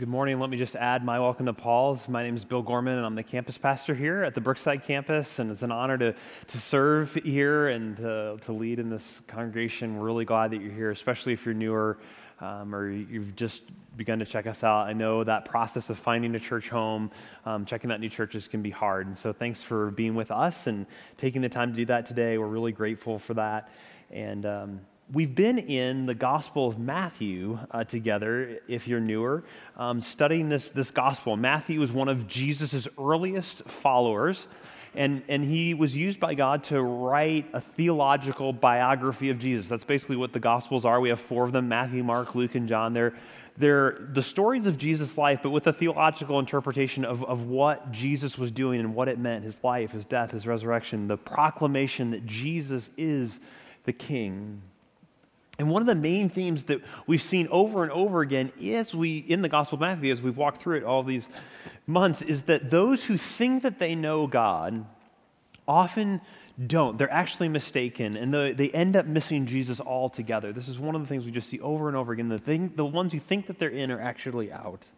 good morning. Let me just add my welcome to Paul's. My name is Bill Gorman, and I'm the campus pastor here at the Brookside campus. And it's an honor to, to serve here and to, to lead in this congregation. We're really glad that you're here, especially if you're newer um, or you've just begun to check us out. I know that process of finding a church home, um, checking out new churches can be hard. And so thanks for being with us and taking the time to do that today. We're really grateful for that. And um, we've been in the Gospel of Matthew uh, together, if you're newer, um, studying this, this Gospel. Matthew was one of Jesus' earliest followers, and, and he was used by God to write a theological biography of Jesus. That's basically what the Gospels are. We have four of them Matthew, Mark, Luke, and John. They're, they're the stories of Jesus' life, but with a theological interpretation of, of what Jesus was doing and what it meant his life, his death, his resurrection, the proclamation that Jesus is the King. And one of the main themes that we've seen over and over again is we in the Gospel of Matthew, as we've walked through it all these months, is that those who think that they know God often don't. They're actually mistaken, and the, they end up missing Jesus altogether. This is one of the things we just see over and over again. The, thing, the ones who think that they're in are actually out.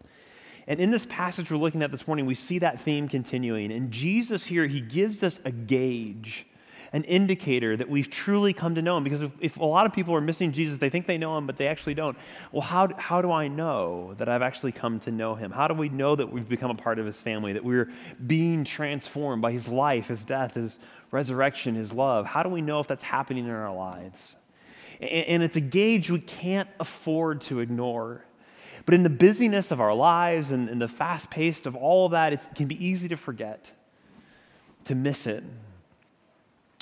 And in this passage we're looking at this morning, we see that theme continuing. And Jesus here, he gives us a gauge an indicator that we've truly come to know him. Because if, if, a lot of people are missing Jesus, they think they know him, but they actually don't. Well, how, how do I know that I've actually come to know him? How do we know that we've become a part of his family, that we're being transformed by his life, his death, his resurrection, his love? How do we know if that's happening in our lives? And, and it's a gauge we can't afford to ignore. But in the busyness of our lives and, and the fast pace of all of that, it can be easy to forget, to miss it.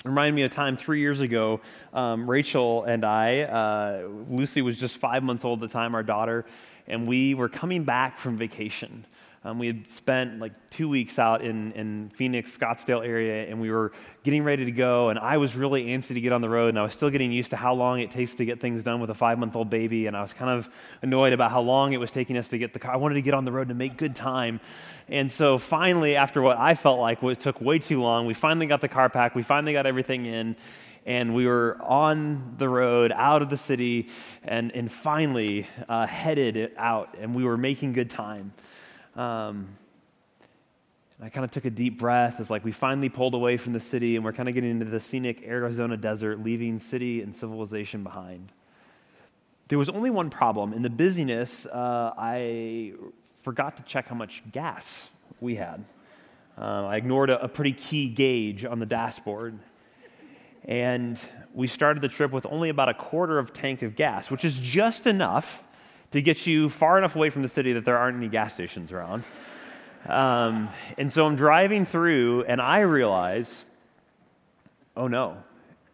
Remind me of a time three years ago, um, Rachel and I, uh, Lucy was just five months old at the time, our daughter, and we were coming back from vacation. Um, we had spent like two weeks out in, in Phoenix, Scottsdale area, and we were getting ready to go. And I was really antsy to get on the road, and I was still getting used to how long it takes to get things done with a five month old baby. And I was kind of annoyed about how long it was taking us to get the car. I wanted to get on the road to make good time. And so finally, after what I felt like it took way too long, we finally got the car packed, we finally got everything in and we were on the road out of the city and, and finally uh, headed out and we were making good time um, I kind of took a deep breath as like we finally pulled away from the city and we're kind of getting into the scenic Arizona desert, leaving city and civilization behind. There was only one problem. In the busyness, uh, I forgot to check how much gas we had. Uh, I ignored a, a pretty key gauge on the dashboard. And we started the trip with only about a quarter of tank of gas, which is just enough to get you far enough away from the city that there aren't any gas stations around. Um, and so I'm driving through, and I realize, oh no.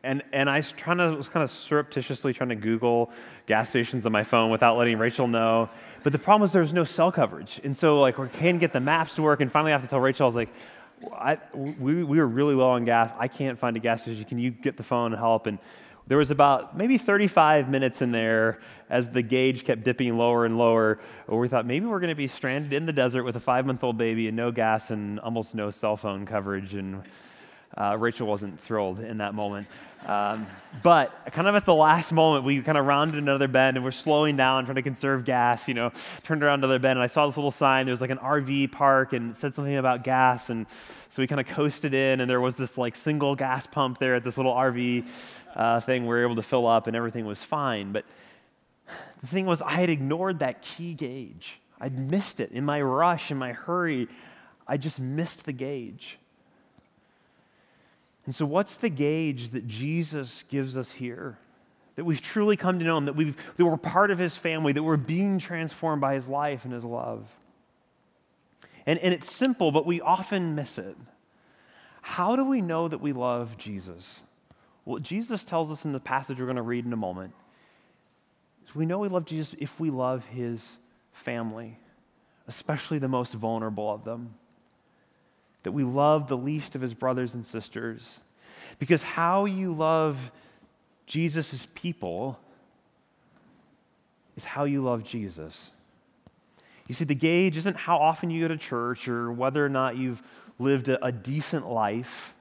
And, and I was, trying to, was kind of surreptitiously trying to Google gas stations on my phone without letting Rachel know. But the problem is there's no cell coverage. And so, like, we can't get the maps to work. And finally, I have to tell Rachel, I was like, I, we, we were really low on gas. I can't find a gas station. Can you get the phone and help? And there was about maybe 35 minutes in there as the gauge kept dipping lower and lower, where we thought maybe we're going to be stranded in the desert with a five month old baby and no gas and almost no cell phone coverage. And uh, Rachel wasn't thrilled in that moment. Um, but kind of at the last moment, we kind of rounded another bend and we're slowing down, trying to conserve gas. You know, turned around another bend and I saw this little sign. There was like an RV park and it said something about gas. And so we kind of coasted in, and there was this like single gas pump there at this little RV uh, thing we were able to fill up, and everything was fine. But the thing was, I had ignored that key gauge. I'd missed it in my rush, in my hurry. I just missed the gauge. And so, what's the gauge that Jesus gives us here? That we've truly come to know Him, that, we've, that we're part of His family, that we're being transformed by His life and His love. And, and it's simple, but we often miss it. How do we know that we love Jesus? Well, Jesus tells us in the passage we're going to read in a moment. Is we know we love Jesus if we love his family, especially the most vulnerable of them. That we love the least of his brothers and sisters. Because how you love Jesus' people is how you love Jesus. You see, the gauge isn't how often you go to church or whether or not you've lived a, a decent life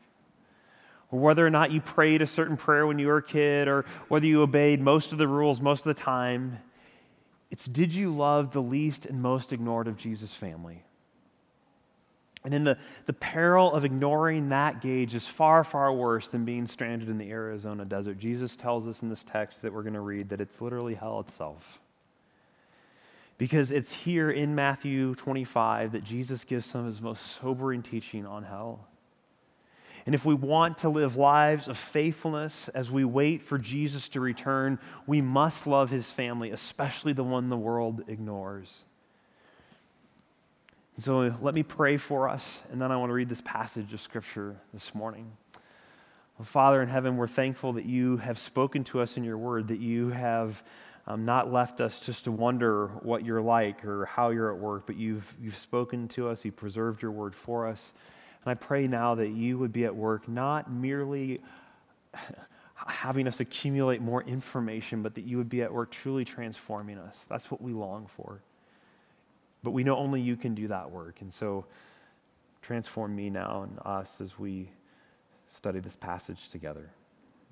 or whether or not you prayed a certain prayer when you were a kid, or whether you obeyed most of the rules most of the time. It's did you love the least and most ignored of Jesus' family? And in the, the peril of ignoring that gauge is far, far worse than being stranded in the Arizona desert. Jesus tells us in this text that we're going to read that it's literally hell itself. Because it's here in Matthew 25 that Jesus gives some of his most sobering teaching on hell. And if we want to live lives of faithfulness as we wait for Jesus to return, we must love his family, especially the one the world ignores. So let me pray for us, and then I want to read this passage of Scripture this morning. Well, Father in heaven, we're thankful that you have spoken to us in your word, that you have um, not left us just to wonder what you're like or how you're at work, but you've, you've spoken to us, you've preserved your word for us. And I pray now that you would be at work, not merely having us accumulate more information, but that you would be at work truly transforming us. That's what we long for. But we know only you can do that work. And so transform me now and us as we study this passage together.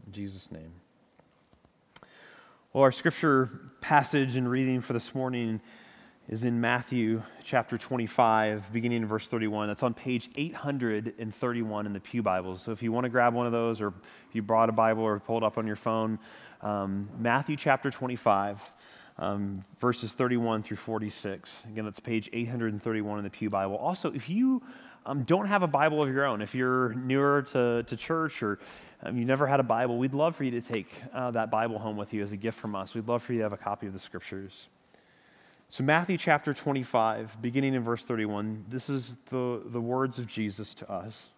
In Jesus' name. Well, our scripture passage and reading for this morning is in Matthew chapter 25, beginning in verse 31. That's on page 831 in the Pew Bibles. So if you want to grab one of those, or if you brought a Bible or pulled up on your phone, um, Matthew chapter 25, um, verses 31 through 46. Again, that's page 831 in the Pew Bible. Also, if you um, don't have a Bible of your own, if you're newer to, to church or um, you never had a Bible, we'd love for you to take uh, that Bible home with you as a gift from us. We'd love for you to have a copy of the scriptures. So, Matthew chapter 25, beginning in verse 31, this is the, the words of Jesus to us.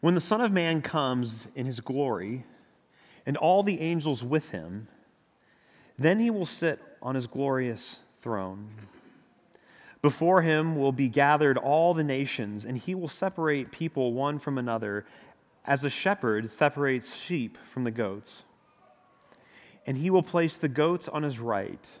When the Son of Man comes in his glory, and all the angels with him, then he will sit on his glorious throne. Before him will be gathered all the nations, and he will separate people one from another, as a shepherd separates sheep from the goats. And he will place the goats on his right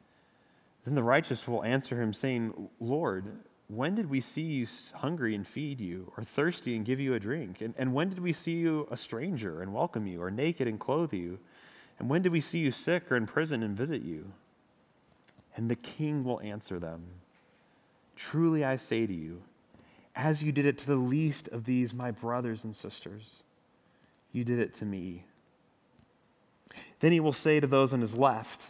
Then the righteous will answer him, saying, Lord, when did we see you hungry and feed you, or thirsty and give you a drink? And, and when did we see you a stranger and welcome you, or naked and clothe you? And when did we see you sick or in prison and visit you? And the king will answer them Truly I say to you, as you did it to the least of these, my brothers and sisters, you did it to me. Then he will say to those on his left,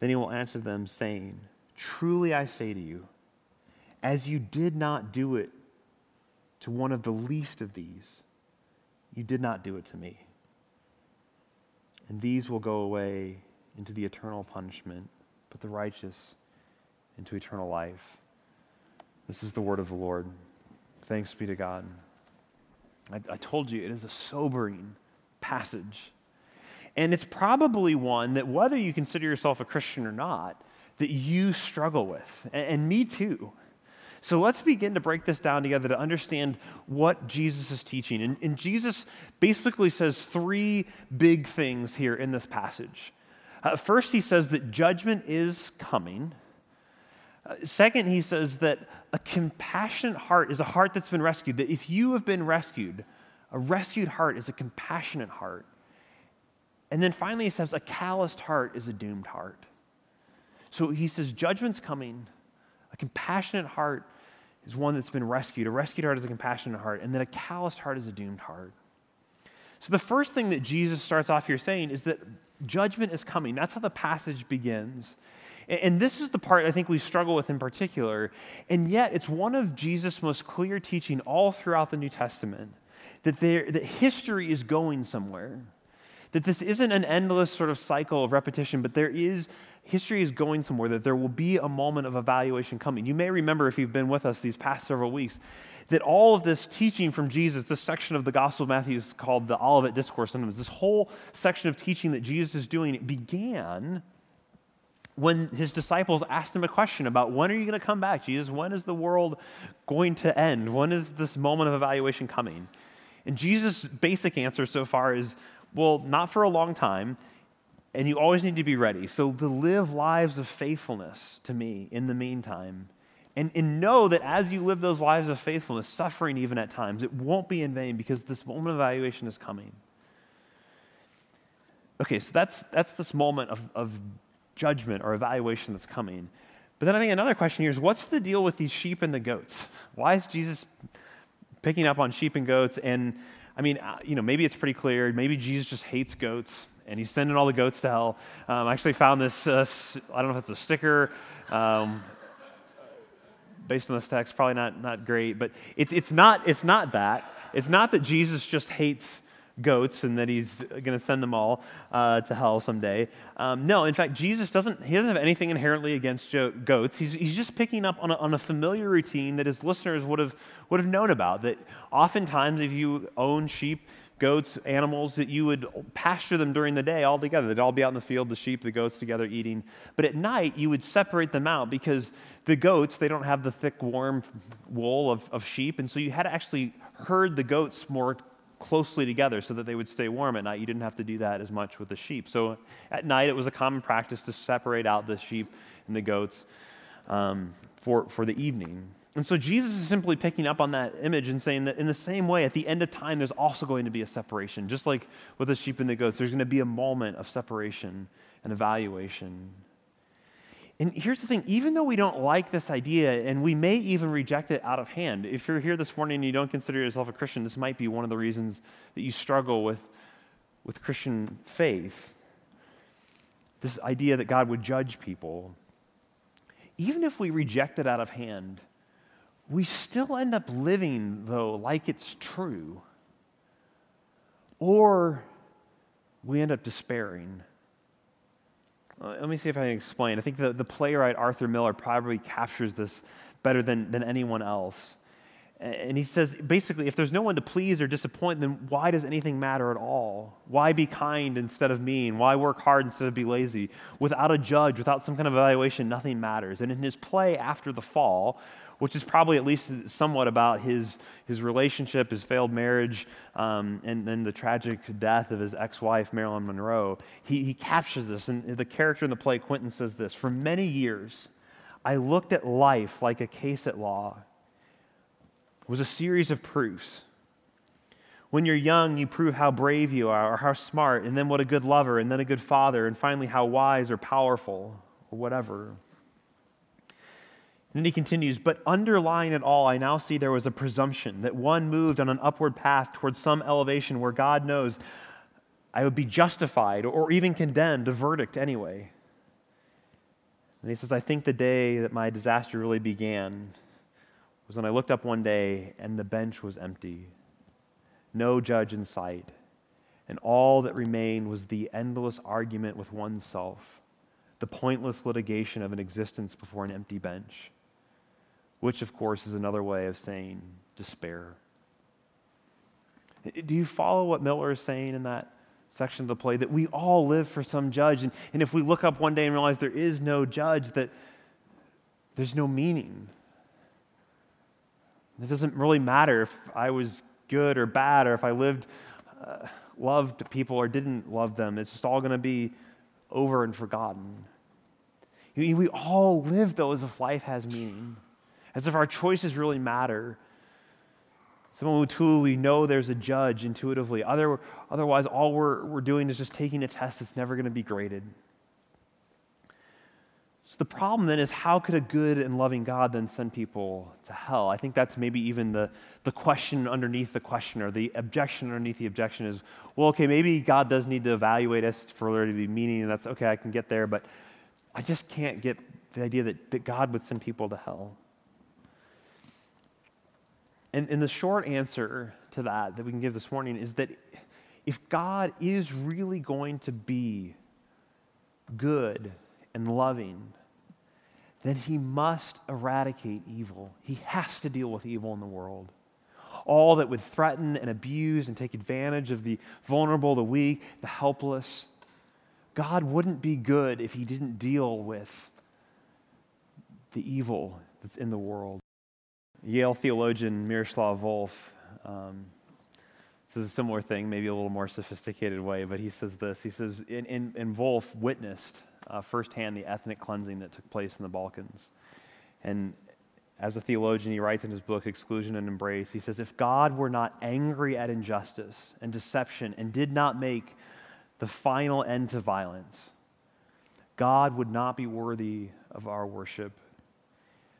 Then he will answer them, saying, Truly I say to you, as you did not do it to one of the least of these, you did not do it to me. And these will go away into the eternal punishment, but the righteous into eternal life. This is the word of the Lord. Thanks be to God. I, I told you it is a sobering passage. And it's probably one that, whether you consider yourself a Christian or not, that you struggle with, and, and me too. So let's begin to break this down together to understand what Jesus is teaching. And, and, Jesus basically says three big things here in this passage. Uh, first, he says that judgment is coming. Uh, second, he says that a compassionate heart is a heart that's been rescued. That if you have been rescued, a rescued heart is a compassionate heart. And then finally, he says, a calloused heart is a doomed heart. So he says, judgment's coming. A compassionate heart is one that's been rescued. A rescued heart is a compassionate heart. And then a calloused heart is a doomed heart. So, the first thing that Jesus starts off here saying is that judgment is coming. That's how the passage begins. And this is the part I think we struggle with in particular. And yet, it's one of Jesus' most clear teaching all throughout the New Testament that, there, that history is going somewhere. That this isn't an endless sort of cycle of repetition, but there is, history is going somewhere, that there will be a moment of evaluation coming. You may remember, if you've been with us these past several weeks, that all of this teaching from Jesus, this section of the Gospel of Matthew is called the Olivet Discourse sometimes, this whole section of teaching that Jesus is doing, began when his disciples asked him a question about when are you going to come back, Jesus? When is the world going to end? When is this moment of evaluation coming? And Jesus' basic answer so far is, well, not for a long time, and you always need to be ready. So to live lives of faithfulness to me in the meantime. And, and know that as you live those lives of faithfulness, suffering even at times, it won't be in vain because this moment of evaluation is coming. Okay, so that's, that's this moment of, of judgment or evaluation that's coming. But then I think another question here is what's the deal with these sheep and the goats? Why is Jesus picking up on sheep and goats? And I mean, uh, you know, maybe it's pretty clear. Maybe Jesus just hates goats and he's sending all the goats to hell. Um, I actually found this, uh, I don't know if it's a sticker. Um, based on this text, probably not, not great, but it's, it's, not, it's not that. It's not that Jesus just hates goats and that he's going to send them all uh, to hell someday. Um, no, in fact, Jesus doesn't, he doesn't have anything inherently against goats. He's, he's just picking up on a, on a familiar routine that his listeners would have, would have known about. That oftentimes, if you own sheep, goats, animals, that you would pasture them during the day all together. They'd all be out in the field, the sheep, the goats together eating. But at night, you would separate them out because the goats, they don't have the thick, warm wool of, of sheep. And so you had to actually herd the goats more closely together so that they would stay warm at night. You didn't have to do that as much with the sheep. So at night, it was a common practice to separate out the sheep and the goats um, for, for the evening. And so Jesus is simply picking up on that image and saying that in the same way, at the end of time, there's also going to be a separation. Just like with the sheep and the goats, there's going to be a moment of separation and evaluation. And here's the thing even though we don't like this idea, and we may even reject it out of hand, if you're here this morning and you don't consider yourself a Christian, this might be one of the reasons that you struggle with, with Christian faith. This idea that God would judge people. Even if we reject it out of hand, we still end up living, though, like it's true. Or we end up despairing. Uh, let me see if I can explain. I think the, the playwright Arthur Miller probably captures this better than, than anyone else. And he says basically, if there's no one to please or disappoint, then why does anything matter at all? Why be kind instead of mean? Why work hard instead of be lazy? Without a judge, without some kind of evaluation, nothing matters. And in his play after the fall, which is probably at least somewhat about his, his relationship, his failed marriage, um, and then the tragic death of his ex wife, Marilyn Monroe. He, he captures this, and the character in the play, Quentin, says this For many years, I looked at life like a case at law. It was a series of proofs. When you're young, you prove how brave you are, or how smart, and then what a good lover, and then a good father, and finally how wise or powerful, or whatever. And then he continues, but underlying it all, I now see there was a presumption that one moved on an upward path towards some elevation where God knows I would be justified or even condemned, a verdict anyway. And he says, I think the day that my disaster really began was when I looked up one day and the bench was empty, no judge in sight, and all that remained was the endless argument with oneself, the pointless litigation of an existence before an empty bench which, of course, is another way of saying despair. Do you follow what Miller is saying in that section of the play? That we all live for some judge. And, and if we look up one day and realize there is no judge, that there's no meaning. It doesn't really matter if I was good or bad or if I lived, uh, loved people or didn't love them. It's just all going to be over and forgotten. We all live, though, as if life has meaning as if our choices really matter. Someone who truly know there's a judge intuitively. Other, otherwise, all we're, we're doing is just taking a test that's never going to be graded. So the problem then is how could a good and loving God then send people to hell? I think that's maybe even the, the question underneath the question or the objection underneath the objection is, well, okay, maybe God does need to evaluate us for there to be meaning, and that's okay, I can get there, but I just can't get the idea that, that God would send people to hell. And, and the short answer to that that we can give this morning is that if God is really going to be good and loving, then he must eradicate evil. He has to deal with evil in the world. All that would threaten and abuse and take advantage of the vulnerable, the weak, the helpless. God wouldn't be good if he didn't deal with the evil that's in the world. Yale theologian Miroslav Volf um, says a similar thing, maybe a little more sophisticated way, but he says this. He says, in, in, in Volf witnessed uh, firsthand the ethnic cleansing that took place in the Balkans. And as a theologian, he writes in his book, Exclusion and Embrace, he says, If God were not angry at injustice and deception and did not make the final end to violence, God would not be worthy of our worship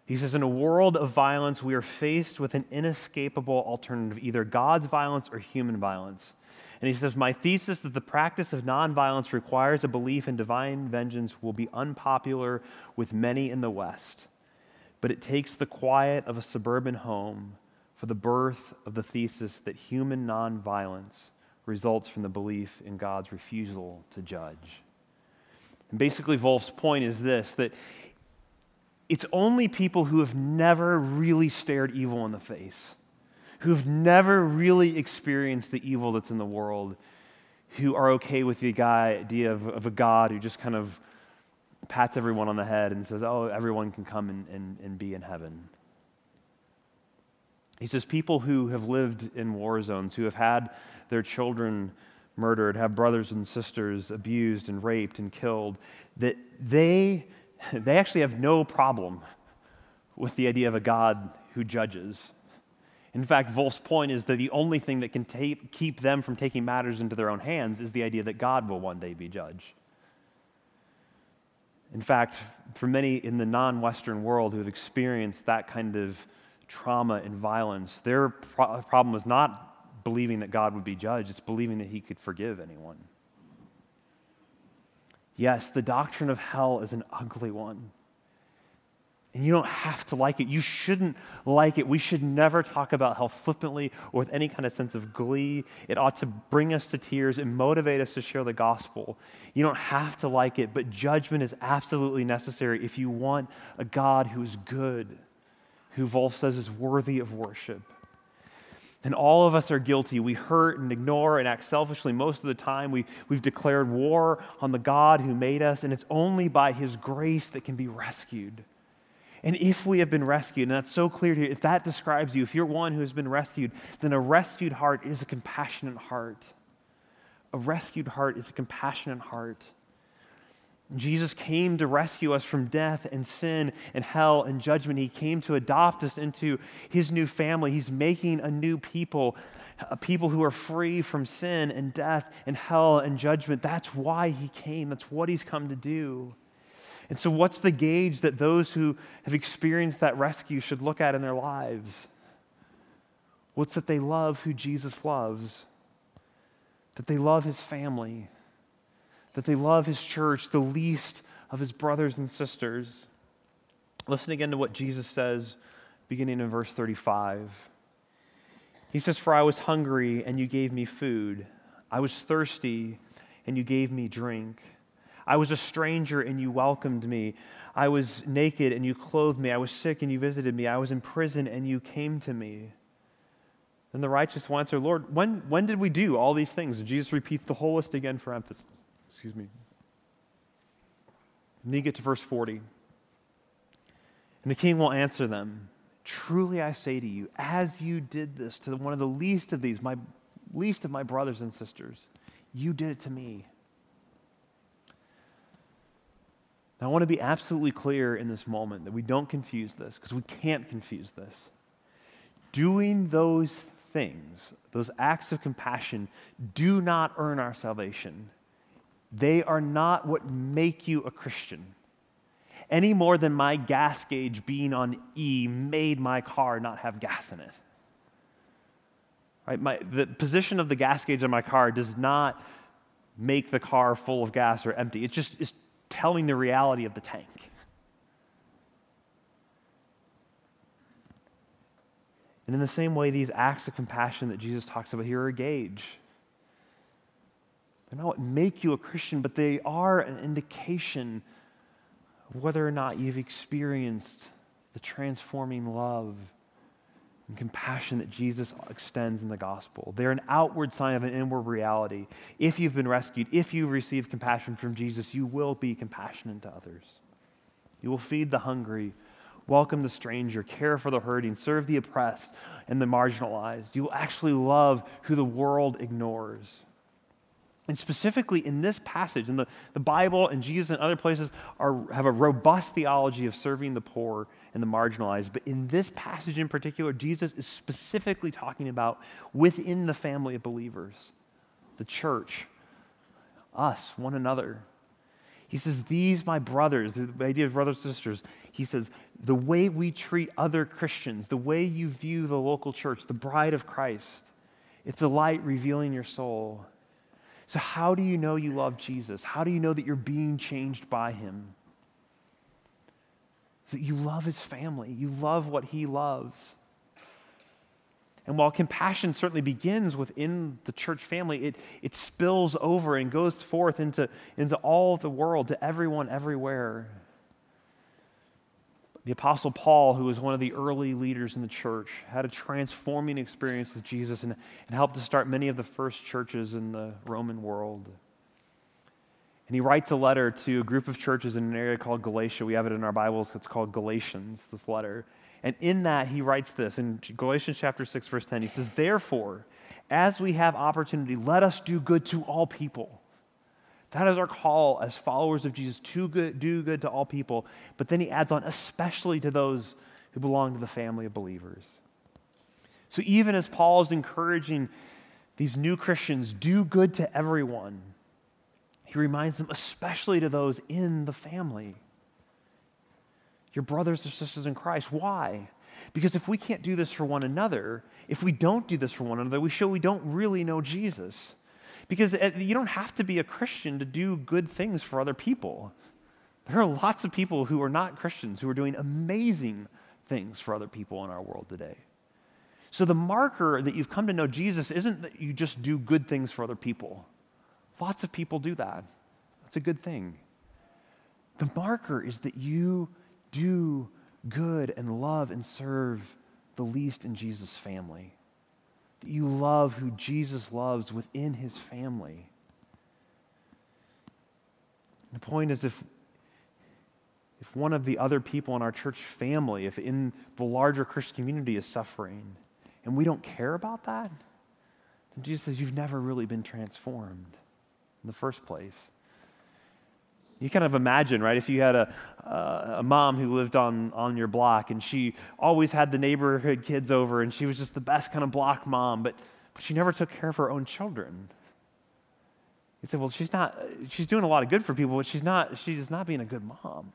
he says, In a world of violence, we are faced with an inescapable alternative either God's violence or human violence. And he says, My thesis that the practice of nonviolence requires a belief in divine vengeance will be unpopular with many in the West. But it takes the quiet of a suburban home for the birth of the thesis that human nonviolence results from the belief in God's refusal to judge. And basically, Volf's point is this that it's only people who have never really stared evil in the face, who have never really experienced the evil that's in the world, who are okay with the idea of, of a God who just kind of pats everyone on the head and says, oh, everyone can come and, and, and be in heaven. He says, people who have lived in war zones, who have had their children murdered, have brothers and sisters abused and raped and killed, that they they actually have no problem with the idea of a God who judges. In fact, Volf's point is that the only thing that can keep them from taking matters into their own hands is the idea that God will one day be judge. In fact, for many in the non Western world who have experienced that kind of trauma and violence, their pro- problem was not believing that God would be judge, it's believing that he could forgive anyone. Yes, the doctrine of hell is an ugly one. And you don't have to like it. You shouldn't like it. We should never talk about hell flippantly or with any kind of sense of glee. It ought to bring us to tears and motivate us to share the gospel. You don't have to like it, but judgment is absolutely necessary if you want a God who is good, who Volf says is worthy of worship. And all of us are guilty. We hurt and ignore and act selfishly most of the time. We, we've declared war on the God who made us, and it's only by his grace that can be rescued. And if we have been rescued, and that's so clear to you, if that describes you, if you're one who has been rescued, then a rescued heart is a compassionate heart. A rescued heart is a compassionate heart. Jesus came to rescue us from death and sin and hell and judgment. He came to adopt us into his new family. He's making a new people, a people who are free from sin and death and hell and judgment. That's why he came. That's what he's come to do. And so, what's the gauge that those who have experienced that rescue should look at in their lives? What's that they love who Jesus loves, that they love his family that they love his church, the least of his brothers and sisters. Listen again to what Jesus says, beginning in verse 35. He says, For I was hungry, and you gave me food. I was thirsty, and you gave me drink. I was a stranger, and you welcomed me. I was naked, and you clothed me. I was sick, and you visited me. I was in prison, and you came to me. Then the righteous will answer, Lord, when, when did we do all these things? And Jesus repeats the whole list again for emphasis excuse me. And then you get to verse 40. And the king will answer them Truly I say to you, as you did this to one of the least of these, my least of my brothers and sisters, you did it to me. Now, I want to be absolutely clear in this moment that we don't confuse this, because we can't confuse this. Doing those things, those acts of compassion, do not earn our salvation. They are not what make you a Christian. any more than my gas gauge being on E made my car not have gas in it. Right? My, the position of the gas gauge on my car does not make the car full of gas or empty. It just is telling the reality of the tank. And in the same way, these acts of compassion that Jesus talks about here are a gauge. They're not what make you a Christian, but they are an indication of whether or not you've experienced the transforming love and compassion that Jesus extends in the gospel. They're an outward sign of an inward reality. If you've been rescued, if you receive compassion from Jesus, you will be compassionate to others. You will feed the hungry, welcome the stranger, care for the hurting, serve the oppressed and the marginalized. You will actually love who the world ignores. And specifically in this passage, in the, the Bible and Jesus and other places are, have a robust theology of serving the poor and the marginalized. But in this passage in particular, Jesus is specifically talking about within the family of believers, the church, us, one another. He says, These, my brothers, the idea of brothers and sisters, he says, the way we treat other Christians, the way you view the local church, the bride of Christ, it's a light revealing your soul. So, how do you know you love Jesus? How do you know that you're being changed by him? It's that you love his family, you love what he loves. And while compassion certainly begins within the church family, it, it spills over and goes forth into, into all the world, to everyone, everywhere. The Apostle Paul, who was one of the early leaders in the church, had a transforming experience with Jesus and, and helped to start many of the first churches in the Roman world. And he writes a letter to a group of churches in an area called Galatia. We have it in our Bibles. It's called Galatians, this letter. And in that, he writes this in Galatians chapter 6, verse 10. He says, Therefore, as we have opportunity, let us do good to all people that is our call as followers of Jesus to good, do good to all people. But then he adds on, especially to those who belong to the family of believers. So even as Paul is encouraging these new Christians, do good to everyone, he reminds them, especially to those in the family. Your brothers or sisters in Christ. Why? Because if we can't do this for one another, if we don't do this for one another, we show we don't really know Jesus. Because uh, you don't have to be a Christian to do good things for other people. There are lots of people who are not Christians who are doing amazing things for other people in our world today. So the marker that you've come to know Jesus isn't that you just do good things for other people. Lots of people do that. That's a good thing. The marker is that you do good and love and serve the least in Jesus' family that you love who Jesus loves within his family. The point is if if one of the other people in our church family, if in the larger Christian community is suffering, and we don't care about that, then Jesus says you've never really been transformed in the first place. You kind of imagine, right? If you had a, uh, a mom who lived on, on your block and she always had the neighborhood kids over and she was just the best kind of block mom, but, but she never took care of her own children. You say, well, she's not, she's doing a lot of good for people, but she's not, she's not being a good mom.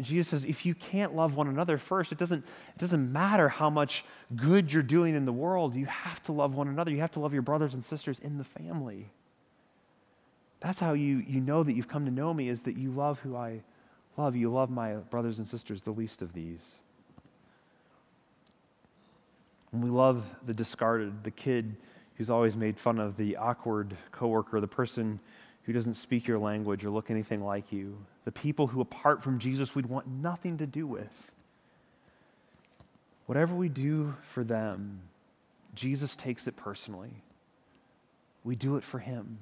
Jesus says, if you can't love one another first, it doesn't, it doesn't matter how much good you're doing in the world. You have to love one another. You have to love your brothers and sisters in the family. That's how you, you know that you've come to know me, is that you love who I love. You love my brothers and sisters, the least of these. And we love the discarded, the kid who's always made fun of, the awkward coworker, the person who doesn't speak your language or look anything like you, the people who, apart from Jesus, we'd want nothing to do with. Whatever we do for them, Jesus takes it personally. We do it for him.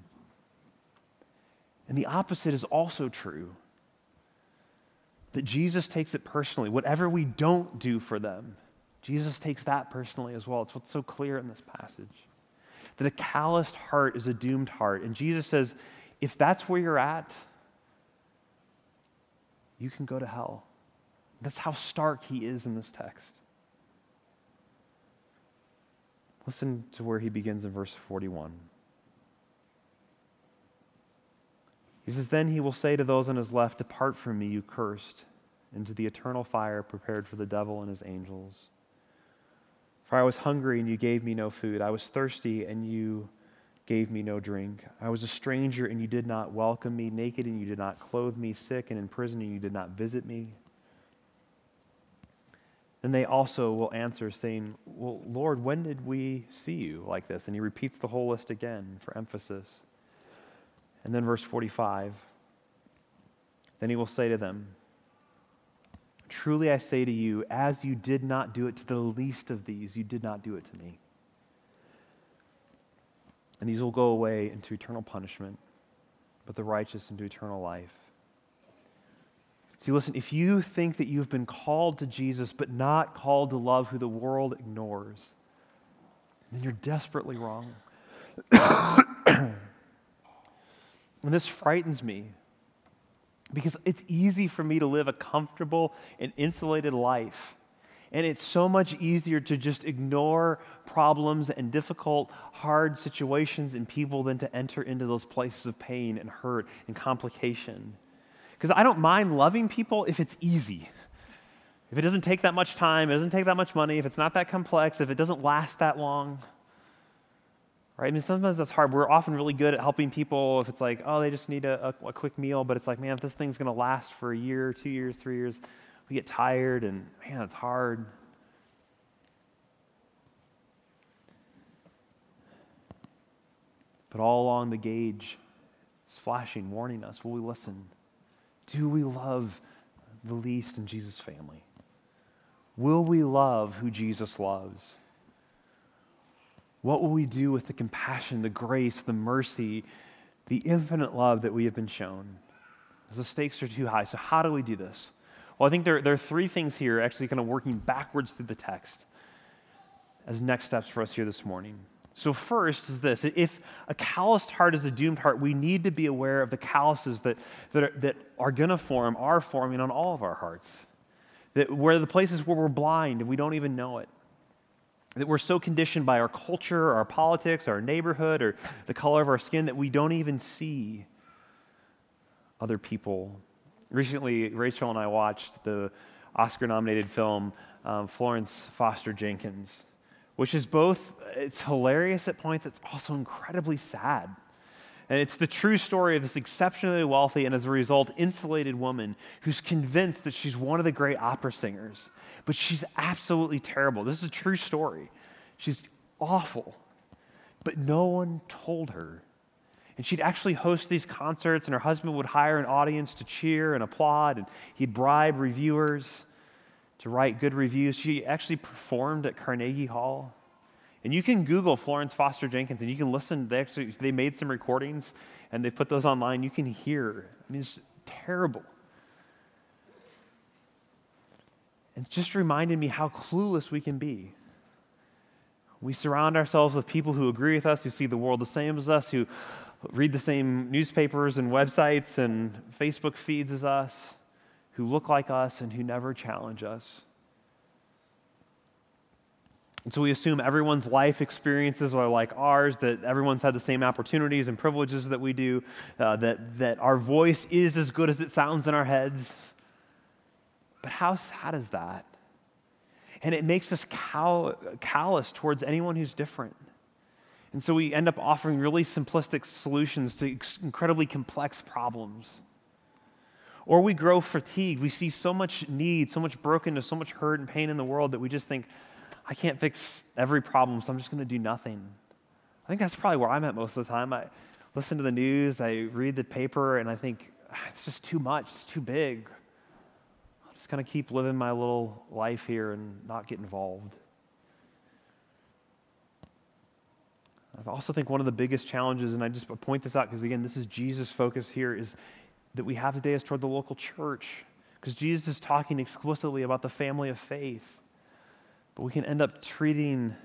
And the opposite is also true that Jesus takes it personally. Whatever we don't do for them, Jesus takes that personally as well. It's what's so clear in this passage. That a calloused heart is a doomed heart. And Jesus says, if that's where you're at, you can go to hell. That's how stark he is in this text. Listen to where he begins in verse 41. He says, Then he will say to those on his left, Depart from me, you cursed, into the eternal fire prepared for the devil and his angels. For I was hungry, and you gave me no food. I was thirsty, and you gave me no drink. I was a stranger, and you did not welcome me, naked, and you did not clothe me, sick and in prison, and you did not visit me. Then they also will answer, saying, Well, Lord, when did we see you like this? And he repeats the whole list again for emphasis. And then verse 45 Then he will say to them, Truly I say to you, as you did not do it to the least of these, you did not do it to me. And these will go away into eternal punishment, but the righteous into eternal life. See, listen, if you think that you've been called to Jesus but not called to love who the world ignores, then you're desperately wrong. and this frightens me because it's easy for me to live a comfortable and insulated life. And it's so much easier to just ignore problems and difficult, hard situations and people than to enter into those places of pain and hurt and complication. Because I don't mind loving people if it's easy. If it doesn't take that much time, it doesn't take that much money, if it's not that complex, if it doesn't last that long. Right? I mean, sometimes that's hard. We're often really good at helping people if it's like, oh, they just need a, a, a quick meal, but it's like, man, if this thing's going to last for a year, two years, three years, we get tired and, man, it's hard. But all along the gauge is flashing, warning us will we listen? Do we love the least in Jesus' family? Will we love who Jesus loves? What will we do with the compassion, the grace, the mercy, the infinite love that we have been shown? Because the stakes are too high. So, how do we do this? Well, I think there, there are three things here, actually, kind of working backwards through the text as next steps for us here this morning. So, first is this if a calloused heart is a doomed heart, we need to be aware of the calluses that, that are, that are going to form, are forming on all of our hearts. That where the places where we're blind and we don't even know it. That we're so conditioned by our culture, our politics, our neighborhood, or the color of our skin that we don't even see other people. Recently, Rachel and I watched the Oscar nominated film um, Florence Foster Jenkins which is both, it's hilarious at points, it's also incredibly sad. And it's the true story of this exceptionally wealthy and as a result insulated woman who's convinced that she's one of the great opera singers, but she's absolutely terrible. This is a true story. She's awful, but no one told her. And she'd actually host these concerts, and her husband would hire an audience to cheer and applaud, and he'd bribe reviewers to write good reviews. She actually performed at Carnegie Hall. And you can Google Florence Foster Jenkins and you can listen. They actually they made some recordings and they put those online. You can hear. I mean, it's terrible. And just reminded me how clueless we can be. We surround ourselves with people who agree with us, who see the world the same as us, who read the same newspapers and websites and Facebook feeds as us who look like us and who never challenge us. And so we assume everyone's life experiences are like ours, that everyone's had the same opportunities and privileges that we do, uh, that, that our voice is as good as it sounds in our heads. But how sad is that? And it makes us cal- callous towards anyone who's different. And so we end up offering really simplistic solutions to incredibly complex problems. Or we grow fatigued. We see so much need, so much brokenness, so much hurt and pain in the world that we just think, I can't fix every problem, so I'm just going to do nothing. I think that's probably where I'm at most of the time. I listen to the news, I read the paper, and I think, ah, it's just too much, it's too big. I'll just kind of keep living my little life here and not get involved. I also think one of the biggest challenges, and I just point this out because, again, this is Jesus' focus here, is that we have today is toward the local church because Jesus is talking explicitly about the family of faith. But we can end up treating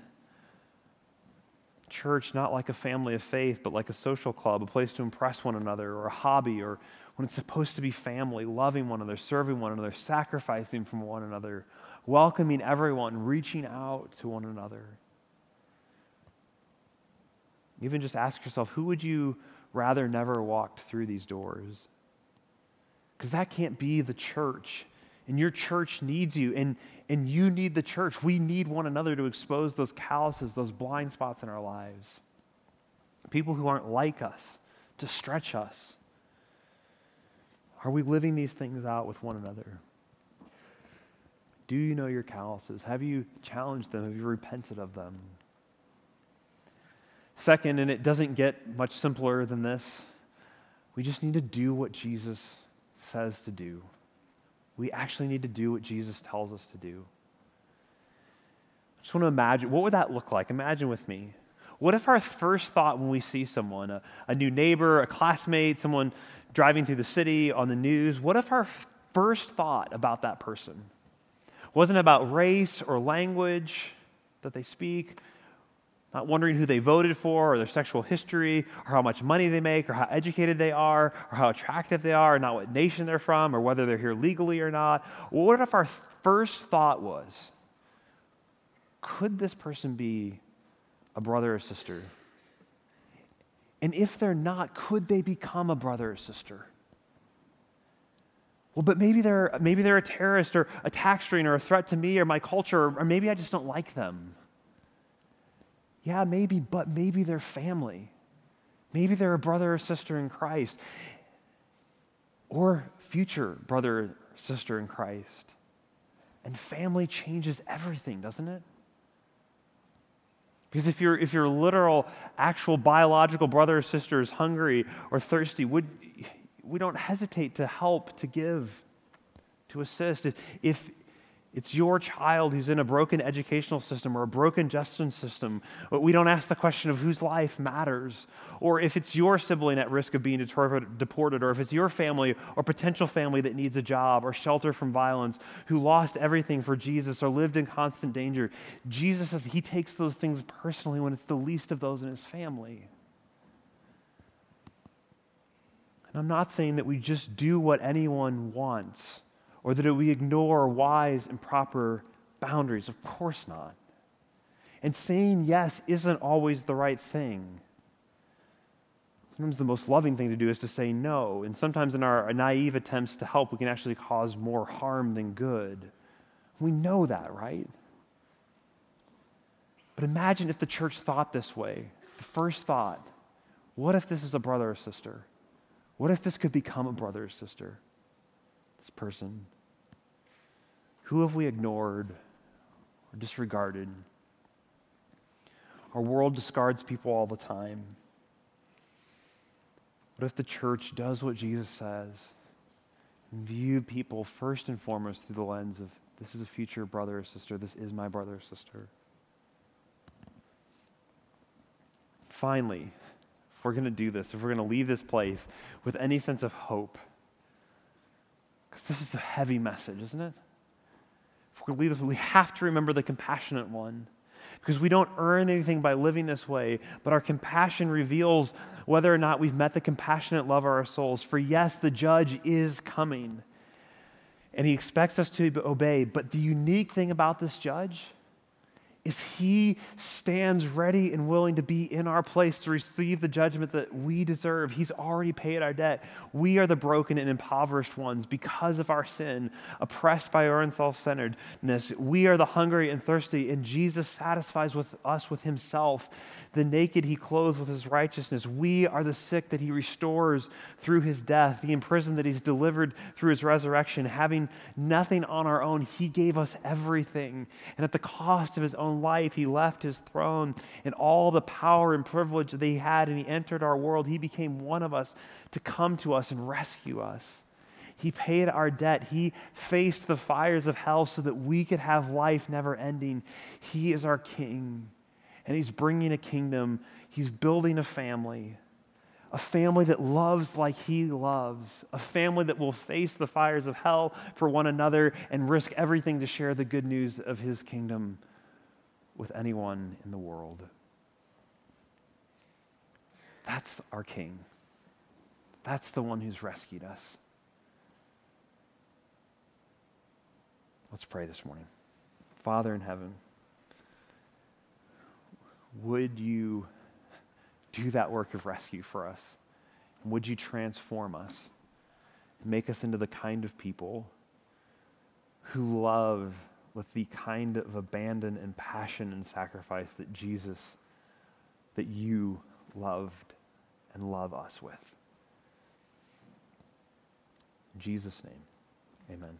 church not like a family of faith, but like a social club, a place to impress one another, or a hobby, or when it's supposed to be family, loving one another, serving one another, sacrificing from one another, welcoming everyone, reaching out to one another. Even just ask yourself who would you rather never walked through these doors. Because that can't be the church. And your church needs you, and, and you need the church. We need one another to expose those calluses, those blind spots in our lives. People who aren't like us, to stretch us. Are we living these things out with one another? Do you know your calluses? Have you challenged them? Have you repented of them? Second, and it doesn't get much simpler than this, we just need to do what Jesus says to do. We actually need to do what Jesus tells us to do. I just want to imagine what would that look like? Imagine with me. What if our first thought when we see someone, a, a new neighbor, a classmate, someone driving through the city on the news, what if our first thought about that person wasn't about race or language that they speak, not wondering who they voted for or their sexual history or how much money they make or how educated they are or how attractive they are or not what nation they're from or whether they're here legally or not. What if our first thought was, could this person be a brother or sister? And if they're not, could they become a brother or sister? Well, but maybe they're, maybe they're a terrorist or a tax strain or a threat to me or my culture, or maybe I just don't like them. Yeah, maybe, but maybe they're family. Maybe they're a brother or sister in Christ, or future brother or sister in Christ. And family changes everything, doesn't it? Because if your if your literal, actual biological brother or sister is hungry or thirsty, would we don't hesitate to help, to give, to assist. If, if it's your child who's in a broken educational system or a broken justice system. We don't ask the question of whose life matters. Or if it's your sibling at risk of being deported, or if it's your family or potential family that needs a job or shelter from violence, who lost everything for Jesus or lived in constant danger. Jesus says he takes those things personally when it's the least of those in his family. And I'm not saying that we just do what anyone wants or that we ignore wise and proper boundaries. Of course not. And saying yes isn't always the right thing. Sometimes the most loving thing to do is to say no. And sometimes in our naive attempts to help, we can actually cause more harm than good. We know that, right? But imagine if the church thought this way. The first thought what if this is a brother or sister? What if this could become a brother or sister? This person. Who have we ignored or disregarded? Our world discards people all the time. What if the church does what Jesus says and view people first and foremost through the lens of this is a future brother or sister, this is my brother or sister? Finally, if we're going to do this, if we're going to leave this place with any sense of hope, because this is a heavy message, isn't it? If to lead this, we have to remember the compassionate one. Because we don't earn anything by living this way, but our compassion reveals whether or not we've met the compassionate love of our souls. For yes, the judge is coming, and he expects us to obey. But the unique thing about this judge is he stands ready and willing to be in our place to receive the judgment that we deserve. He's already paid our debt. We are the broken and impoverished ones because of our sin, oppressed by our own self centeredness. We are the hungry and thirsty, and Jesus satisfies with us with himself. The naked he clothes with his righteousness. We are the sick that he restores through his death, the imprisoned that he's delivered through his resurrection. Having nothing on our own, he gave us everything. And at the cost of his own life, he left his throne and all the power and privilege that he had, and he entered our world. He became one of us to come to us and rescue us. He paid our debt. He faced the fires of hell so that we could have life never ending. He is our king, and he's bringing a kingdom. He's building a family a family that loves like he loves, a family that will face the fires of hell for one another and risk everything to share the good news of his kingdom with anyone in the world. That's our King. That's the one who's rescued us. Let's pray this morning. Father in heaven, would you do that work of rescue for us? Would you transform us? Make us into the kind of people who love with the kind of abandon and passion and sacrifice that Jesus, that you loved and love us with. In Jesus' name, amen.